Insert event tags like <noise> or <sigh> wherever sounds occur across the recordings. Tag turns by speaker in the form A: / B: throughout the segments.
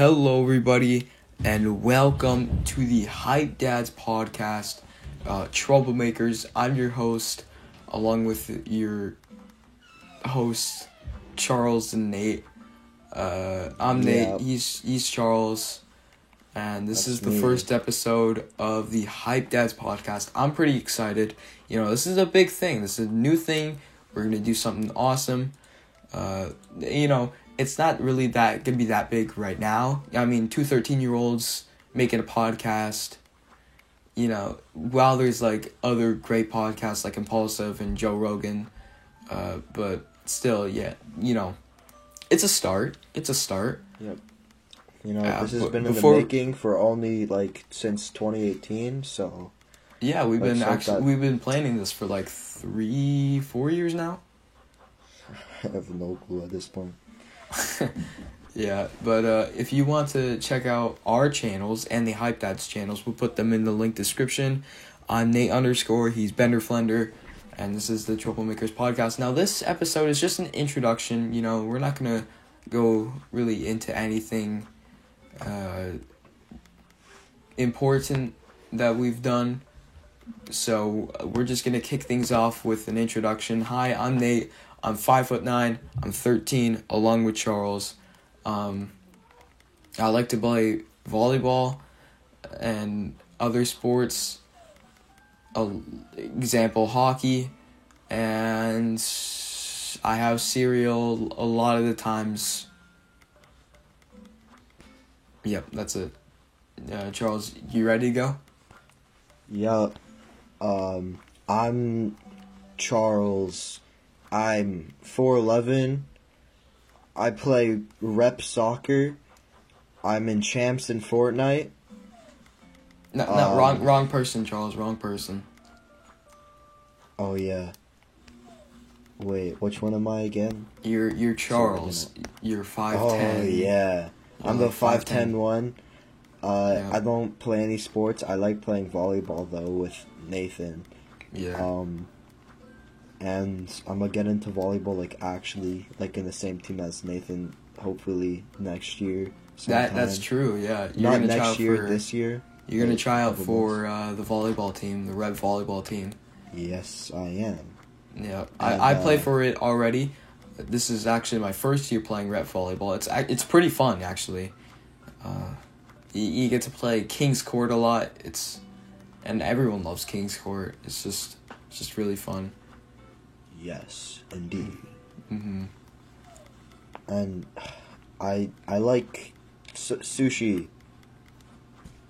A: Hello, everybody, and welcome to the Hype Dads podcast, uh, Troublemakers. I'm your host, along with your hosts, Charles and Nate. Uh, I'm
B: Yeah.
A: Nate. He's he's Charles, and this
B: That's
A: is the
B: me.
A: first episode of the Hype Dads podcast. I'm pretty excited. You know, this is a big thing. This is a new thing. We're gonna do something awesome. Uh, you know, it's not really that gonna be that big right now. I mean, two 13 year olds making a podcast. You know, while there's like other great podcasts like Impulsive and Joe Rogan, uh, but still, yeah, you know, it's a start. It's a start. Yep.
B: You know,
A: Yeah,
B: this has been in
A: before-
B: the making for only like since 2018. So
A: Yeah, we've been actually
B: that-
A: we've been planning this for like three, four years now. <laughs>
B: I have no clue at this point. <laughs>
A: Yeah, but uh, if you want to check out our channels and the Hype Dads channels, we'll put them in the link description. I'm Nate underscore, he's Bender Flender, and this is the Troublemakers podcast. Now, this episode is just an introduction. You know, we're not gonna go really into anything uh, important that we've done. So we're just gonna kick things off with an introduction. Hi, I'm Nate. I'm five foot nine. I'm thirteen, along with Charles. Um, I like to play volleyball and other sports. A example, hockey, and I have cereal a lot of the times. Yep, that's it. Uh, Charles, you ready to go?
B: Yeah. Um, I'm Charles. I'm 4'11. I play rep soccer. I'm in champs in Fortnite.
A: No, no,
B: Um,
A: wrong, wrong person, Charles. Wrong person.
B: Oh yeah. Wait, which one am I again?
A: You're you're Charles. You're five ten.
B: Oh yeah. I'm the
A: like
B: 5'10 one. Uh,
A: Yeah.
B: I don't play any sports. I like playing volleyball though with Nathan.
A: Yeah.
B: Um, and I'm gonna get into volleyball like actually like in the same team as Nathan. Hopefully next year.
A: that that's true. Yeah. You're
B: Not
A: gonna try out
B: next year.
A: for
B: This year.
A: you're gonna try out for uh, the volleyball team, the red volleyball team.
B: Yes, I am.
A: Yeah.
B: And,
A: I I play
B: uh,
A: for it already. This is actually my first year playing red volleyball. It's it's pretty fun actually. Uh, you, you get to play King's Court a lot. It's and everyone loves King's Court. It's just it's just really fun.
B: Yes, indeed.
A: hmm
B: And I I like su- sushi.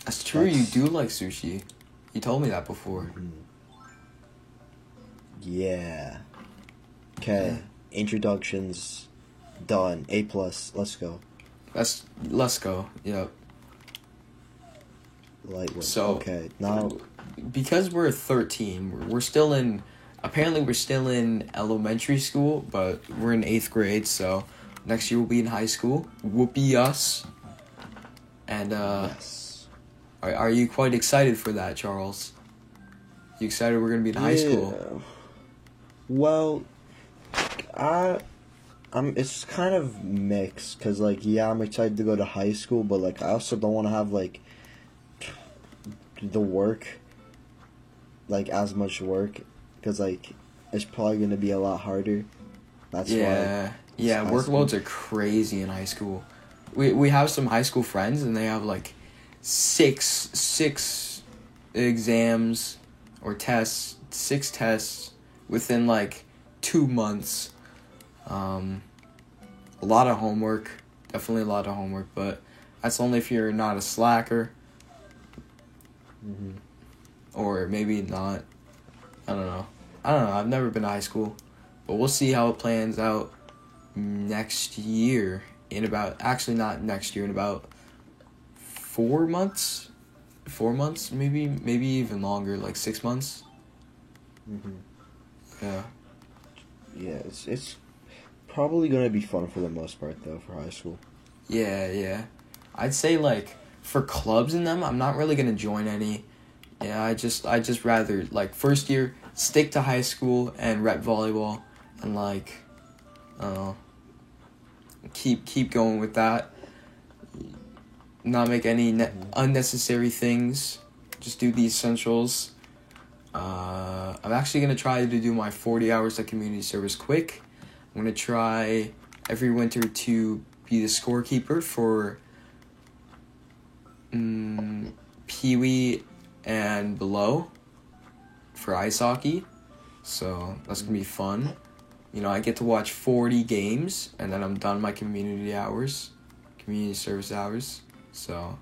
A: That's true.
B: That's-
A: You do like sushi. You told me that before.
B: Mhm. Yeah. Okay. Introductions done. A plus. Let's go.
A: Let's let's go. Yep.
B: Lightweight.
A: So-
B: okay. Now
A: because we're 13 we're, we're still in apparently we're still in elementary school but we're in eighth grade so next year we'll be in high school whoopee us and uh
B: yes.
A: are, are you quite excited for that charles you excited we're gonna be in high school
B: Well, I, I'm. It's kind of mixed because, like, yeah, I'm excited to go to high school, but like, I also don't want to have like the work, like as much work, because like it's probably gonna be a lot harder. That's
A: yeah yeah workloads
B: school.
A: are crazy in high school we we have some high school friends and they have like six six exams or tests six tests within like two months um a lot of homework definitely a lot of homework but that's only if you're not a slacker
B: why. hmm
A: or maybe not i don't know. I don't know. I've never been to high school but we'll see how it plans out next year in about actually not next year in about four months four months maybe maybe even longer like six months.
B: Hmm
A: yeah.
B: Yeah, it's it's probably gonna be fun for the most part though for high school.
A: yeah yeah. I'd say like for clubs in them i'm not really gonna join any. Yeah i just i just rather like first year stick to high school and rep volleyball and like uh keep keep going with that not make any ne- unnecessary things. Just do the essentials. Uh, I'm actually gonna try to do my 40 hours of community service quick. I'm gonna try every winter to be the scorekeeper for um, Pee Wee and below for ice hockey. So that's gonna be fun. You know, I get to watch 40 games and then I'm done my community hours, community service hours. So,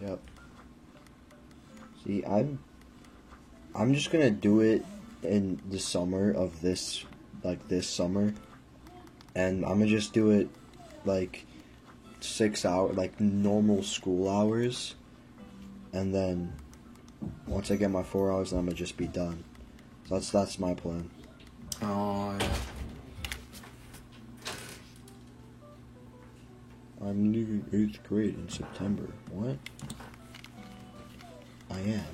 B: Yep. See, I'm I'm just gonna do it in the summer of this like this summer. And I'm gonna just do it like six hour like normal school hours. And then once I get my four hours I'm gonna just be done. So that's that's my plan.
A: oh, yeah.
B: I'm leaving eighth grade in September. What? I am.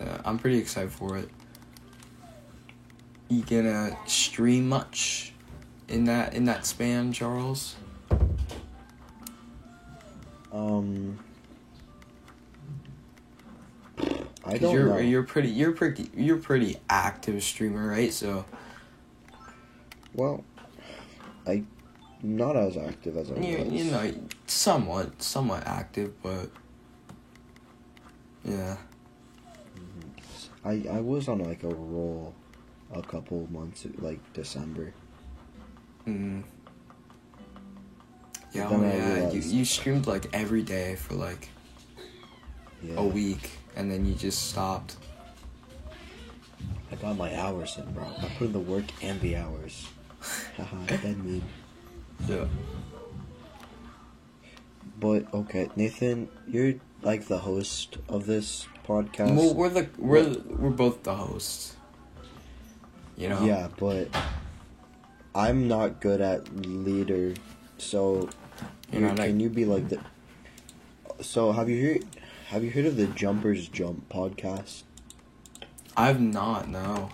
A: Uh, I'm pretty excited for it. You gonna stream much in that in that span, Charles?
B: Um I don't
A: you're
B: know.
A: you're pretty you're pretty you're pretty active streamer, right? So
B: Well, I not as active as I
A: you
B: was.
A: you know somewhat somewhat active, but yeah.
B: I I was on like a roll a couple months like December.
A: Mm. Yeah, oh, yeah. You you streamed like every day for like
B: Yeah.
A: a week, and then you just stopped.
B: I got my hours in, bro. I put in the work and the hours. <laughs> Haha, that mean.
A: Yeah.
B: But okay, Nathan, you're like the host of this podcast.
A: Well, we're the we're we're both the hosts. You know.
B: Yeah, but I'm not good at leader, so you- can you be like the? So have you heard? Have you heard of the Jumpers Jump podcast?
A: I've not. No.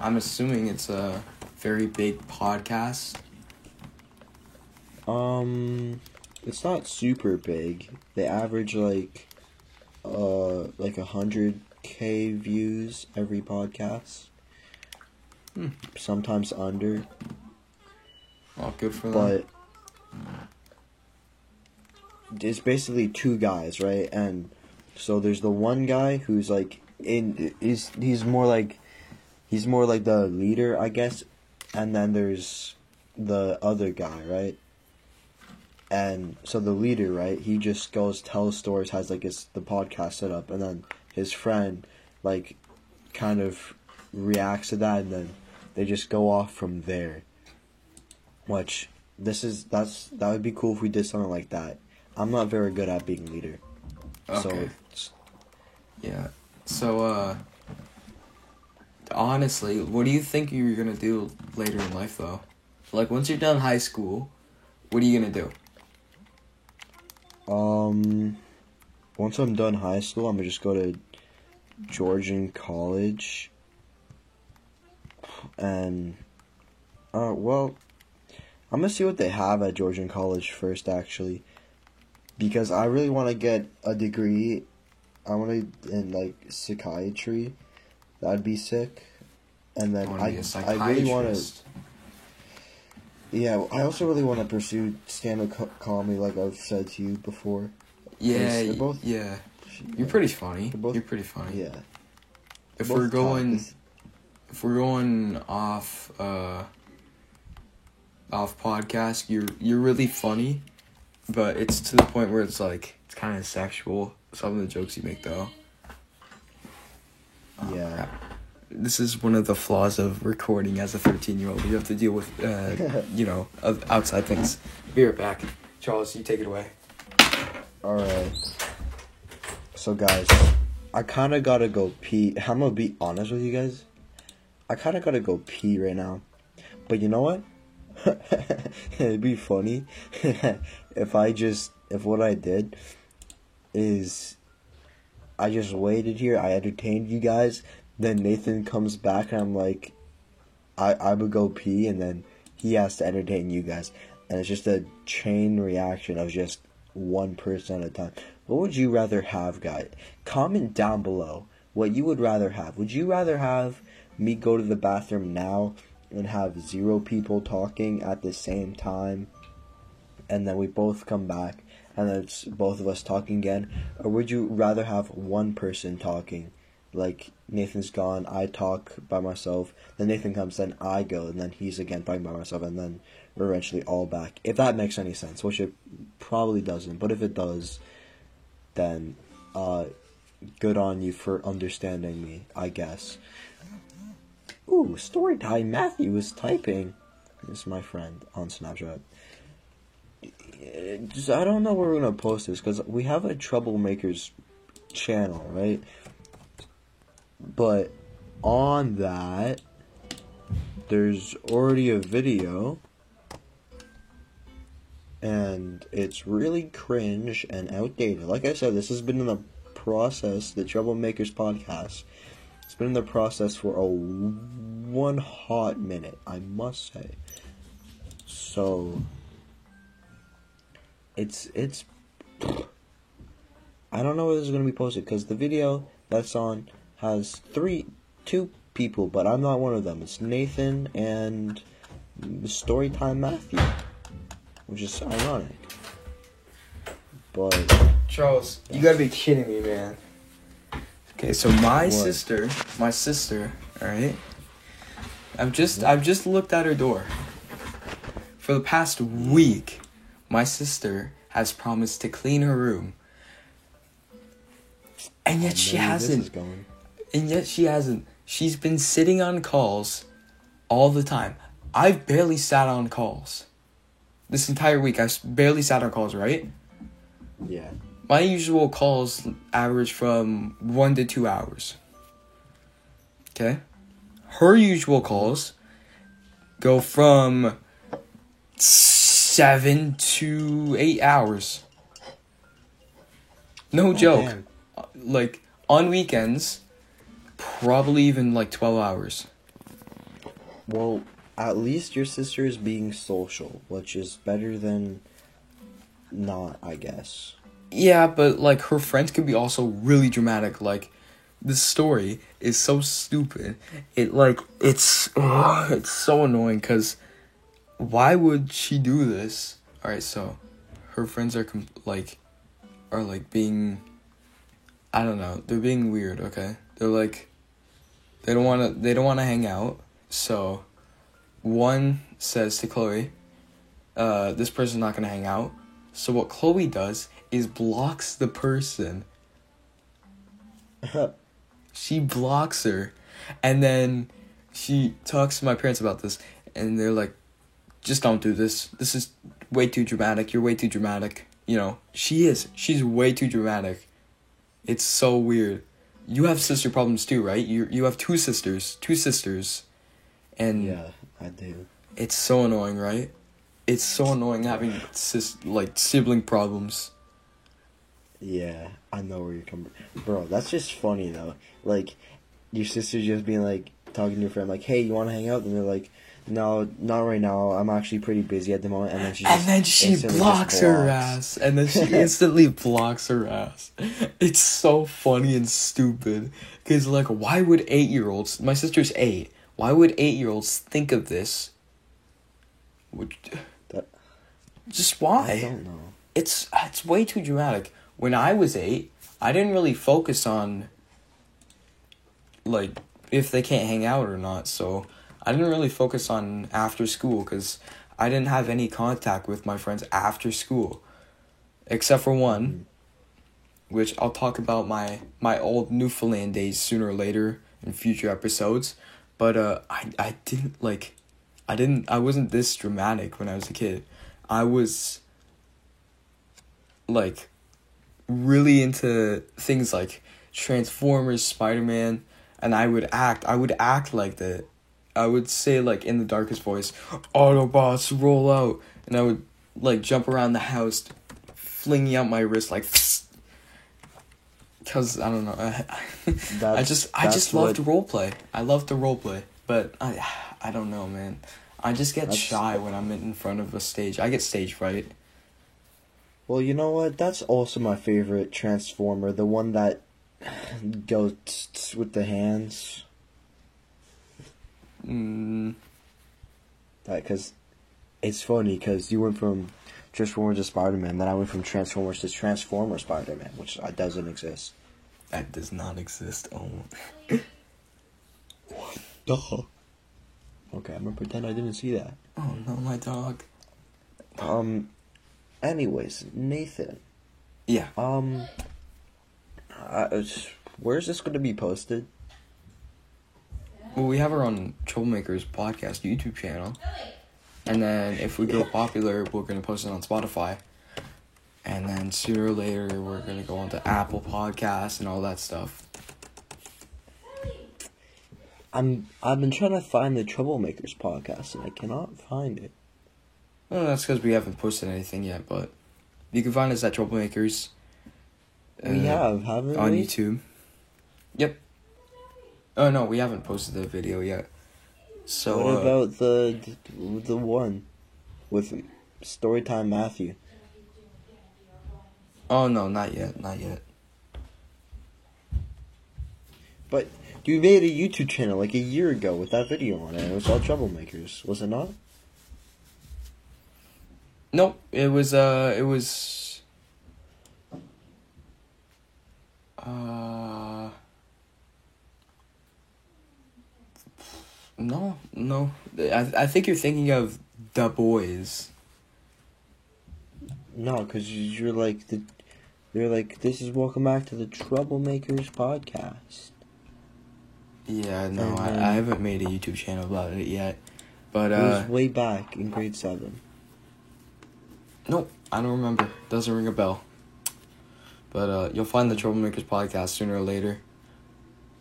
A: I'm assuming it's a very big podcast.
B: Um, it's not super big. They average like, uh, like a hundred k views every podcast.
A: Hmm.
B: Sometimes under,
A: Oh, good for them.
B: but it's basically two guys, right? And so there's the one guy who's like in he's he's more like he's more like the leader, I guess. And then there's the other guy, right? And so the leader, right? He just goes tells stories, has like his the podcast set up, and then his friend like kind of reacts to that, and then they just go off from there. Which this is that's that would be cool if we did something like that. I'm not very good at being leader, so
A: Okay.
B: it's,
A: Yeah. So, uh, honestly, what do you think you're gonna do later in life, though? Like, once you're done high school, what are you gonna do?
B: um, once I'm done high school, I'm gonna just go to Georgian College, and uh, well, I'm gonna see what they have at Georgian College first, actually, because I really want to get a degree. I want to in like psychiatry. That'd be sick. And then I, I
A: psychiatrist.
B: really want to. Yeah, I also really want to pursue stand-up co- comedy, like I've said to you before.
A: Yeah,
B: both-
A: yeah. You're pretty funny.
B: Both-
A: You're pretty funny.
B: Yeah.
A: If we're going, if we're going off, uh, off podcast, you're you're really funny, but it's to the point where it's like it's kind of sexual. Some of the jokes you make, though. Oh,
B: Yeah.
A: crap. This is one of the flaws of recording as a 13 year old. You have to deal with, uh, <laughs> you know, of outside things. Be right back. Charles, you take it away.
B: All right. So guys, I kind of gotta go pee. <laughs> I'm gonna be honest with you guys. I kind of gotta go pee right now. But you know what? <laughs> <laughs> It'd be funny <laughs> if I just if what I did is I just waited here. I entertained you guys. Then Nathan comes back and I'm like, I I would go pee and then he has to entertain you guys. and it's just a chain reaction of just one person at a time. What would you rather have, guys? Comment down below what you would rather have. Would you rather have me go to the bathroom now and have zero people talking at the same time, and then we both come back and then it's both of us talking again, or would you rather have one person talking? Like Nathan's gone, I talk by myself, then Nathan comes, then I go, and then he's again talking by myself, and then we're eventually all back. If that makes any sense, which it probably doesn't, but if it does, then uh, good on you for understanding me, I guess. Ooh, story time. Matthew is typing. This is my friend on Snapchat. Just, I don't know where we're gonna post this because we have a troublemakers channel, right? But on that, there's already a video, and it's really cringe and outdated. Like I said, this has been in the process, the Troublemakers podcast. It's been in the process for a one hot minute, I must say. So it's it's I don't know where this is gonna be posted because the video that's on has three two people, but I'm not one of them. It's Nathan and Storytime Matthew, which is ironic. But
A: Charles, you gotta be kidding me, man. Okay, so my
B: What?
A: sister, my sister, all right. I've just I've just looked at her door. For the past week, my sister has promised to clean her room. And yet she hasn't.
B: This is going.
A: And yet she hasn't. She's been sitting on calls all the time. I've barely sat on calls. This entire week, I've barely sat on calls, right?
B: Yeah.
A: My usual calls average from one to two hours. Okay? Her usual calls go from seven to eight hours. No
B: Oh,
A: joke.
B: damn.
A: Uh, like, on weekends, probably even like 12 hours.
B: Well, at least your sister is being social, which is better than not, I guess.
A: Yeah, but like her friends can be also really dramatic. Like the story is so stupid. It like it's ugh, it's so annoying because why would she do this? All right, so her friends are com- like are like being I don't know. They're being weird. Okay, they're like they don't want to they don't want to hang out. So one says to Chloe, uh, "This person's not gonna hang out." So what Chloe does is blocks the person. <laughs> She blocks her. And then she talks to my parents about this and they're like just don't do this. This is way too dramatic. You're way too dramatic. You know, she is. She's way too dramatic. It's so weird. You have sister problems too, right? You you have two sisters, two sisters. And
B: yeah, I do.
A: it's so annoying, right? It's so annoying having sis like sibling problems.
B: Yeah, I know where you're coming. Bro, that's just funny though. Like, your sister just being like talking to your friend, like, "Hey, you want to hang out?" And they're like, "No, not right now. I'm actually pretty busy at the moment." And then she just
A: and then she blocks her
B: blocks.
A: ass and then she <laughs> instantly blocks her ass it's so funny and stupid because like why would eight year olds my sister's eight why would eight year olds think of this would
B: That-
A: just why?
B: I don't know.
A: it's it's way too dramatic when i was eight i didn't really focus on like if they can't hang out or not so i didn't really focus on after school because i didn't have any contact with my friends after school except for one which i'll talk about my my old newfoundland days sooner or later in future episodes but uh i i didn't like i didn't i wasn't this dramatic when i was a kid. I was like really into things like Transformers, Spider Man, and I would act. I would act like that. I would say like in the darkest voice, Autobots roll out, and I would like jump around the house, flinging out my wrist like. Cause I don't know, <laughs> I, I just I just loved
B: what-
A: role play. I loved the role play, but I I don't know, man. I just get
B: That's-
A: shy when I'm in front of a stage. I get stage fright.
B: Well, you know what? That's also my favorite Transformer. The one that goes tss, tss with the hands.
A: Mm,
B: That because it's funny because you went from Transformers to Spider Man, then I went from Transformers to Transformer Spider Man, which uh, doesn't exist.
A: that does not exist. Oh.
B: Duh. Okay, I'm gonna pretend I didn't see that.
A: Oh no, my dog.
B: Um. Anyways, Nathan.
A: Yeah.
B: Um. I, where's this gonna be posted?
A: Well, we have our own Troublemakers podcast YouTube channel. And then if we go popular, we're going to post it on Spotify. And then sooner or later, we're going to go on to Apple Podcasts and all that stuff.
B: I'm. I've been trying to find the Troublemakers podcast and I cannot find it.
A: Well, that's because we haven't posted anything yet, but you can find us at Troublemakers.
B: we
A: uh,
B: have, haven't
A: On
B: we?
A: YouTube. Yep. Oh, no, we haven't posted the video yet. So,
B: what
A: uh,
B: about the the one with Storytime Matthew?
A: oh, no, not yet, not yet.
B: But you made a YouTube channel like a year ago with that video on it. It was all troublemakers, was it not?
A: Nope, it was uh it was uh No, no. I I think you're thinking of The Boys.
B: No, because you're like the, you're like this is welcome back to the Troublemakers podcast.
A: Yeah, no, I, I haven't made a YouTube channel about it yet. But
B: it
A: uh
B: was way back in grade seven.
A: Nope, I don't remember. Doesn't ring a bell. But uh you'll find the Troublemakers podcast sooner or later.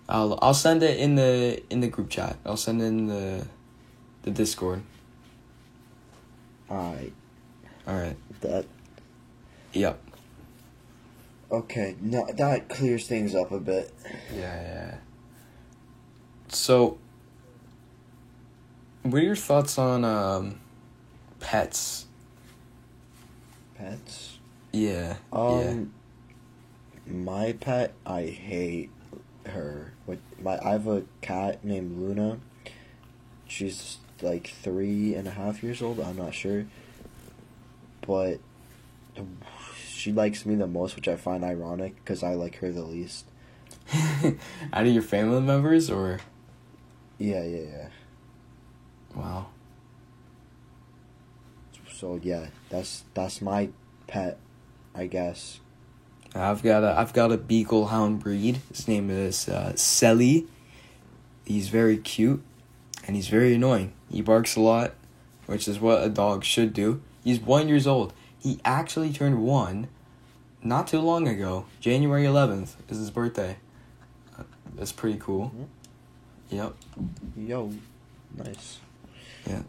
A: I'll I'll send it in the in the group chat. I'll send it in the the Discord.
B: Alright,
A: All right.
B: that
A: Yep.
B: okay. No, that clears things up a bit.
A: Yeah, yeah. So, what are your thoughts on um, pets?
B: Pets.
A: Yeah. yeah.
B: Um, my pet, I hate her. What my I have a cat named Luna. She's like three and a half years old. I'm not sure, but she likes me the most, which I find ironic because I like her the least. <laughs>
A: Out of your family members, or
B: Yeah, yeah, yeah.
A: wow.
B: So yeah, that's that's my pet, I guess.
A: I've got a I've got a beagle hound breed. His name is uh, Sally. He's very cute, and he's very annoying. He barks a lot, which is what a dog should do. He's one years old. He actually turned one, not too long ago. January eleventh is his birthday. Uh, That's pretty cool.
B: Mhm.
A: Yep.
B: Yo, nice.
A: Yeah.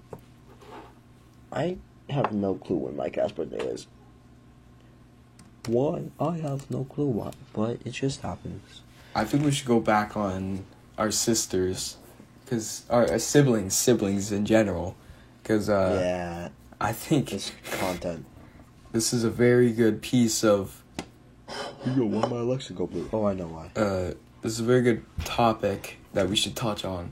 B: I have no clue when my cat's birthday is. Why? I have no clue why, but it just happens.
A: I think we should go back on our sisters, cause our, our siblings, siblings in general, cause uh,
B: yeah,
A: I think
B: this content.
A: this is a very good piece of
B: Yo, why my Alexa go blue? Oh, I know why.
A: uh, this is a very good topic that we should touch on.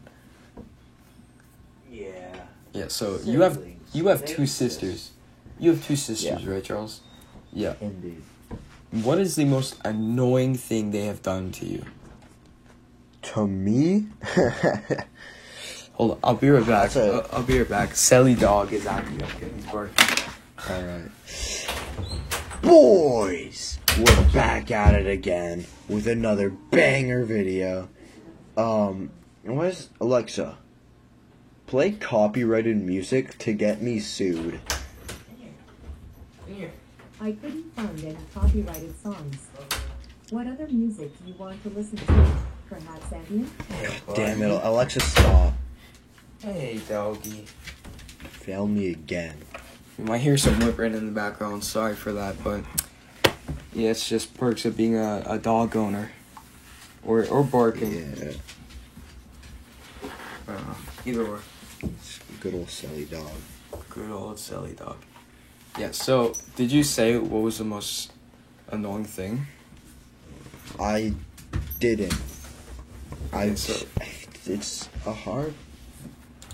B: Yeah.
A: Yeah. So you have
B: Siblings.
A: You have
B: They
A: two
B: exist.
A: sisters. You have two sisters,
B: Yeah.
A: right, Charles? Yeah.
B: Indeed.
A: What is the most annoying thing they have done to you?
B: To me? <laughs>
A: Hold on, I'll be right back.
B: That's a-
A: I'll, I'll be right back. Sally dog is acting up again. He's barking.
B: Alright. Boys! We're back at it again with another banger video. Um, where's Alexa? Play copyrighted music to get me sued.
C: I couldn't find any copyrighted songs. What other music do you want to listen to? Perhaps ambient?
B: Damn it, Alexa, stop.
A: Hey, doggy.
B: Fail me again.
A: You might hear some whimpering in the background. Sorry for that, but yeah, it's just perks of being a, a dog owner, or or barking.
B: Yeah.
A: Uh, either or.
B: Good old silly dog.
A: Good old silly dog. Yeah. So, did you say what was the most annoying thing?
B: I didn't. I.
A: So-
B: It's a hard.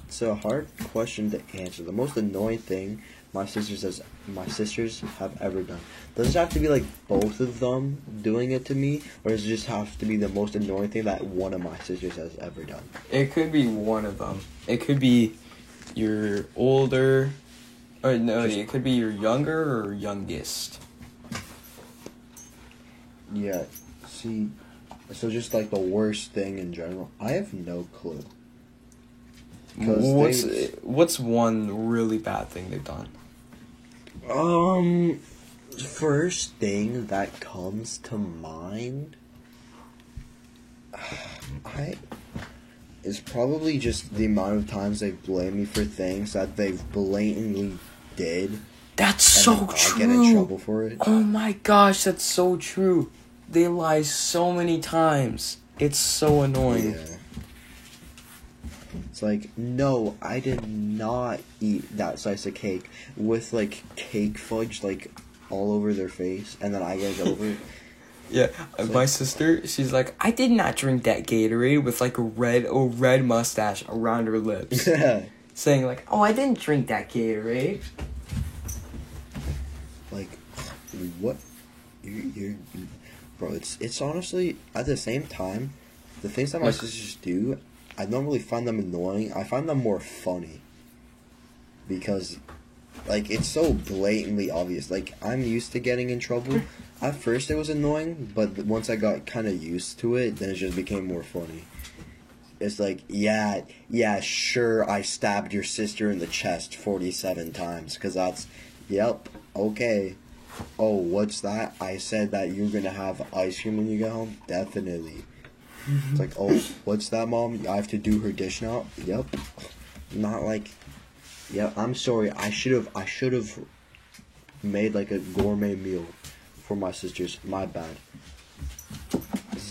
B: It's a hard question to answer. The most annoying thing my sisters has my sisters have ever done. Does it have to be like both of them doing it to me, or does it just have to be the most annoying thing that one of my sisters has ever done?
A: It could be one of them. It could be your older, or no, it could be your younger or youngest.
B: Yeah. See, so just like the worst thing in general. I have no clue.
A: What's
B: they-
A: what's one really bad thing they've done?
B: Um, first thing that comes to mind, <sighs> I is probably just the amount of times they blame me for things that they've blatantly did.
A: That's so
B: then I
A: true.
B: get in trouble for it.
A: Oh my gosh, that's so true. They lie so many times. It's so annoying.
B: Yeah. It's like, no, I did not eat that slice of cake with like cake fudge like all over their face, and then I get over it. <laughs> <laughs>
A: Yeah, my sister, she's like, I did not drink that Gatorade with like a red, a red mustache around her lips, <laughs>
B: Yeah.
A: saying like, Oh, I didn't drink that Gatorade.
B: like what? You you bro it's it's honestly at the same time the things that my
A: Like-
B: sisters do i don't really find them annoying. I find them more funny. Because like it's so blatantly obvious. Like i'm used to getting in trouble at first it was annoying but once i got kind of used to it then it just became more funny it's like yeah yeah sure i stabbed your sister in the chest 47 times because that's Yep. Okay. Oh, what's that? I said that you're gonna have ice cream when you get home. Definitely. It's like, oh, <laughs> what's that, mom? I have to do her dish now. Yep. Not like, yeah. I'm sorry. I should have. I should have made like a gourmet meal for my sisters. My bad.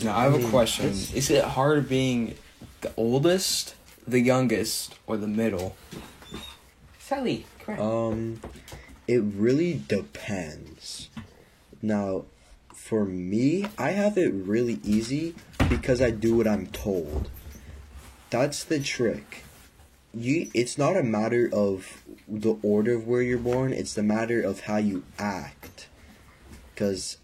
A: Now I have a question.
B: it's-
A: Is it hard being the oldest, the youngest, or the middle? Sally, come here.
B: Um, it really depends. Now, for me, I have it really easy because I do what I'm told. That's the trick. You, it's not a matter of the order of where you're born. It's the matter of how you act. Because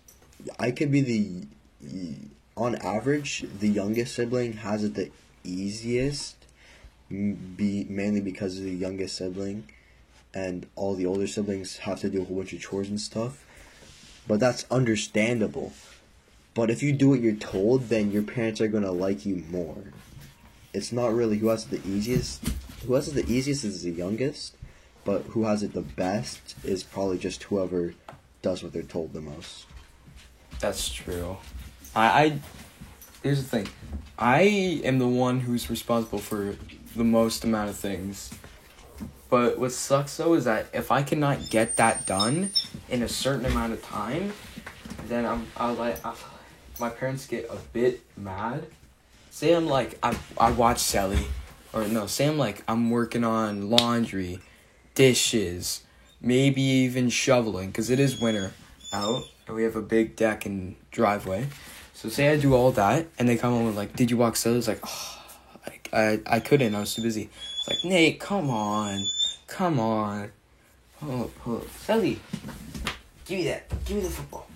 B: I could be the, on average, the youngest sibling has it the easiest. Be mainly because of the youngest sibling and all the older siblings have to do a whole bunch of chores and stuff. But that's understandable. But if you do what you're told, then your parents are gonna like you more. It's not really who has the easiest. Who has it the easiest is the youngest, but who has it the best is probably just whoever does what they're told the most.
A: That's true. I, I here's the thing. I am the one who's responsible for the most amount of things. But what sucks though is that if I cannot get that done in a certain amount of time, then I'm I'll like my parents get a bit mad. Say I'm like I I watch Sally, or no, say I'm like I'm working on laundry, dishes, maybe even shoveling because it is winter out and we have a big deck and driveway. So say I do all that and they come home and like, did you walk Sally? It's like, oh, I, I I couldn't. I was too busy. It's like Nate, come on, come on. Pull up, pull up. Sally, give me that. Give me the football.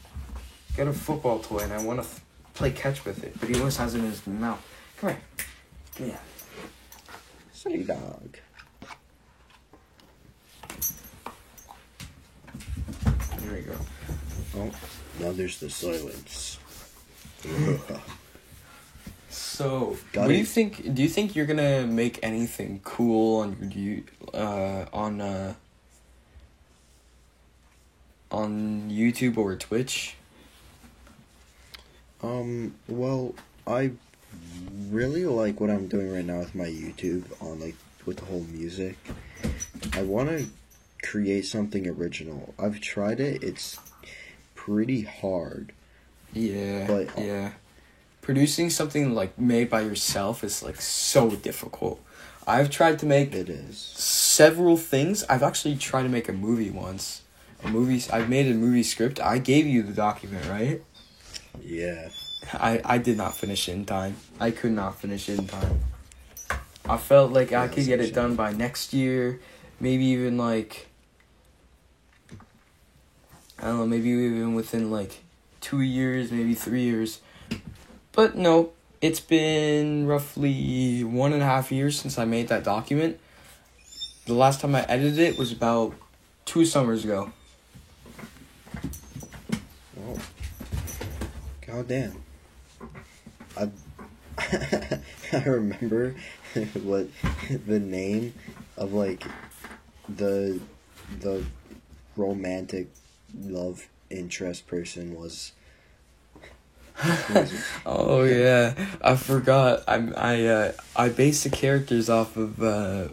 A: Got a football toy and I want to f- play catch with it, but he always has it in his mouth. Come here. Give me that.
B: Dog.
A: There we go.
B: Oh, now there's the silence. <laughs>
A: So,
B: Got
A: what do you think? Do you think you're gonna make anything cool on your you uh on uh on YouTube or Twitch?
B: Um, well, I really like what I'm doing right now with my YouTube on like with the whole music. I want to create something original. I've tried it. It's pretty hard.
A: Yeah,
B: But- uh,
A: yeah. Producing something like made by yourself is like so difficult. I've tried to make
B: It is.
A: several things. I've actually tried to make a movie once. A movie. I've made a movie script. I gave you the document, right?
B: Yeah.
A: I I did not finish it in time. I could not finish it in time. I felt like I could get it done by next year, maybe even like I don't know, maybe even within like 2 years, maybe 3 years. But no, it's been roughly one and a half years since I made that document. The last time I edited it was about two summers ago.
B: Oh. God damn. I <laughs> I remember <laughs> what the name of like the the romantic love interest person was. <laughs>
A: Oh yeah, I forgot. I'm I uh I based the characters off of uh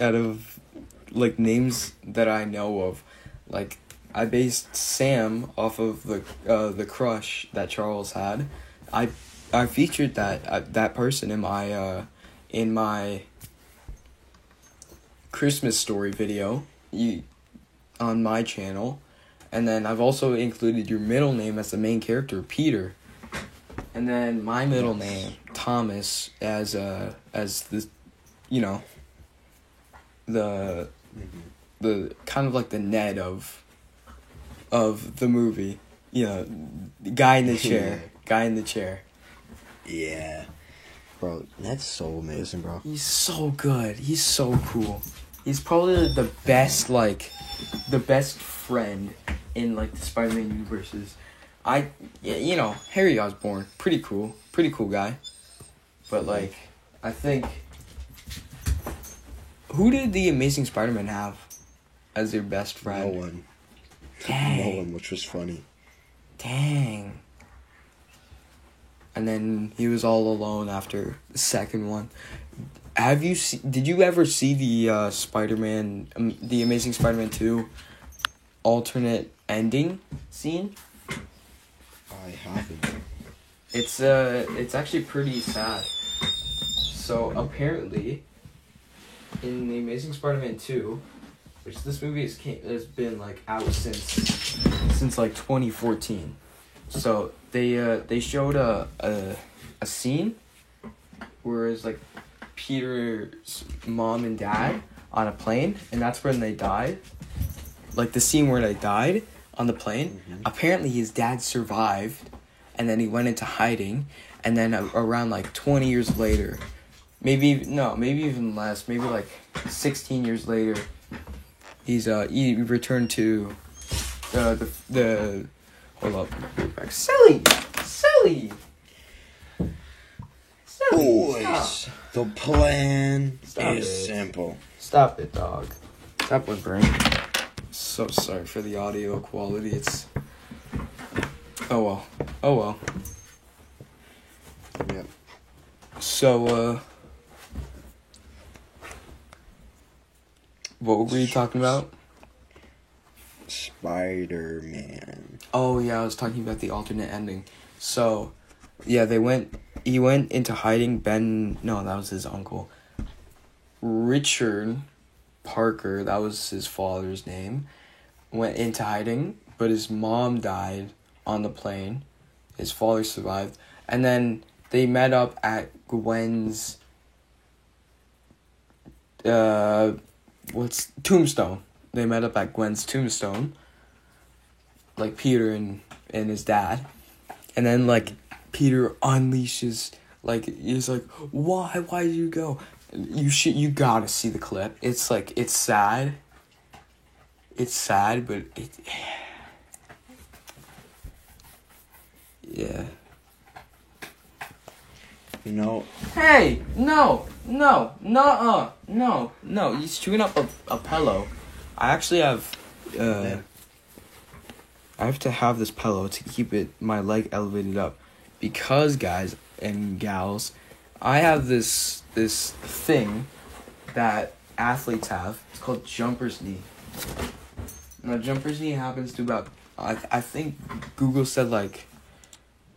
A: out of like names that I know of. Like I based Sam off of the uh the crush that Charles had. I I featured that uh, that person in my uh in my Christmas story video you on my channel. And then I've also included your middle name as the main character, Peter. And then my middle name, Thomas, as uh as the you know the the kind of like the Ned of of the movie. You know, the guy in the <laughs> chair. guy in the chair.
B: Yeah. Bro, that's so amazing, bro.
A: He's so good. He's so cool. He's probably the best like the best friend in like the Spider-Man universes. I yeah, you know, Harry Osborn, pretty cool. Pretty cool guy. But like I think who did the Amazing Spider-Man have as their best friend?
B: No one. No
A: Dang.
B: one, which was funny.
A: Dang. And then he was all alone after the second one. Have you see, did you ever see the uh, Spider-Man um, the Amazing Spider-Man 2 alternate ending scene?
B: I haven't.
A: It's uh it's actually pretty sad. So apparently in the Amazing Spider-Man 2, which this movie has came, has been like out since since like 2014. So they uh they showed a a, a scene where it's like Peter's mom and dad on a plane and that's when they died. Like the scene where they died on the plane.
B: Mhm.
A: Apparently his dad survived and then he went into hiding and then a- around like 20 years later maybe no maybe even less maybe like 16 years later he's uh he returned to uh, the the hold up silly silly.
B: Boys, the plan
A: Stop
B: is
A: it.
B: simple.
A: stop it dog stop whimpering so sorry for the audio quality it's oh well oh well
B: Yep.
A: So, uh, what were we talking about?
B: Spider Man.
A: Oh yeah, I was talking about the alternate ending. So, yeah, they went. He went into hiding. Ben, no, that was his uncle. Richard Parker, that was his father's name, went into hiding, but his mom died on the plane. His father survived, and then they met up at Gwen's. Uh, what's tombstone? They met up at Gwen's tombstone. Like Peter and and his dad, and then like Peter unleashes like he's like why why did you go? You should you gotta see the clip. It's like it's sad. It's sad, but it. <sighs> Yeah.
B: You know,
A: Hey, no, no, no, uh, no, no. He's chewing up a, a pillow. I actually have, uh, I have to have this pillow to keep it my leg elevated up, because guys and gals, I have this this thing that athletes have. It's called jumper's knee. Now jumper's knee happens to about I I think Google said like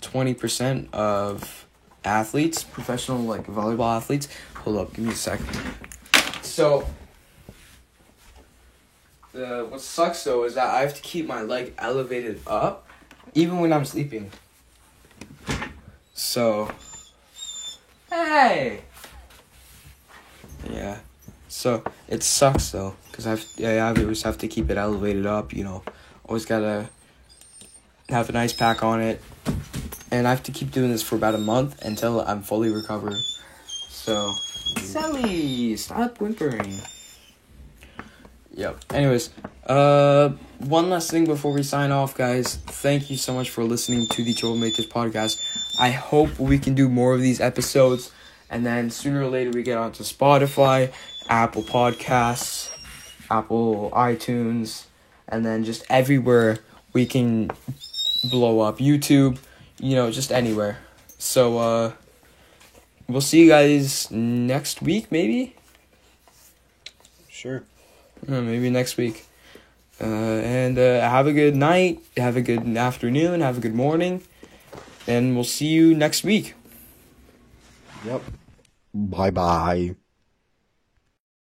A: twenty percent of athletes, professional like volleyball athletes. Hold up, give me a sec. So, the what sucks though is that I have to keep my leg elevated up, even when I'm sleeping. So, hey. Yeah, so it sucks though, cause I've yeah I always have to keep it elevated up. You know, always gotta have an ice pack on it, and I have to keep doing this for about a month until I'm fully recovered. So, Sally, stop whimpering. Yep. Anyways, uh, one last thing before we sign off, guys. Thank you so much for listening to the Troublemakers podcast. I hope we can do more of these episodes, and then sooner or later we get onto Spotify, Apple Podcasts, Apple iTunes, and then just everywhere we can blow up. YouTube, you know, just anywhere. So, uh, we'll see you guys next week, maybe.
B: Sure.
A: Uh, maybe next week. Uh, and uh, have a good night, have a good afternoon, have a good morning, and we'll see you next week.
B: Yep. Bye bye.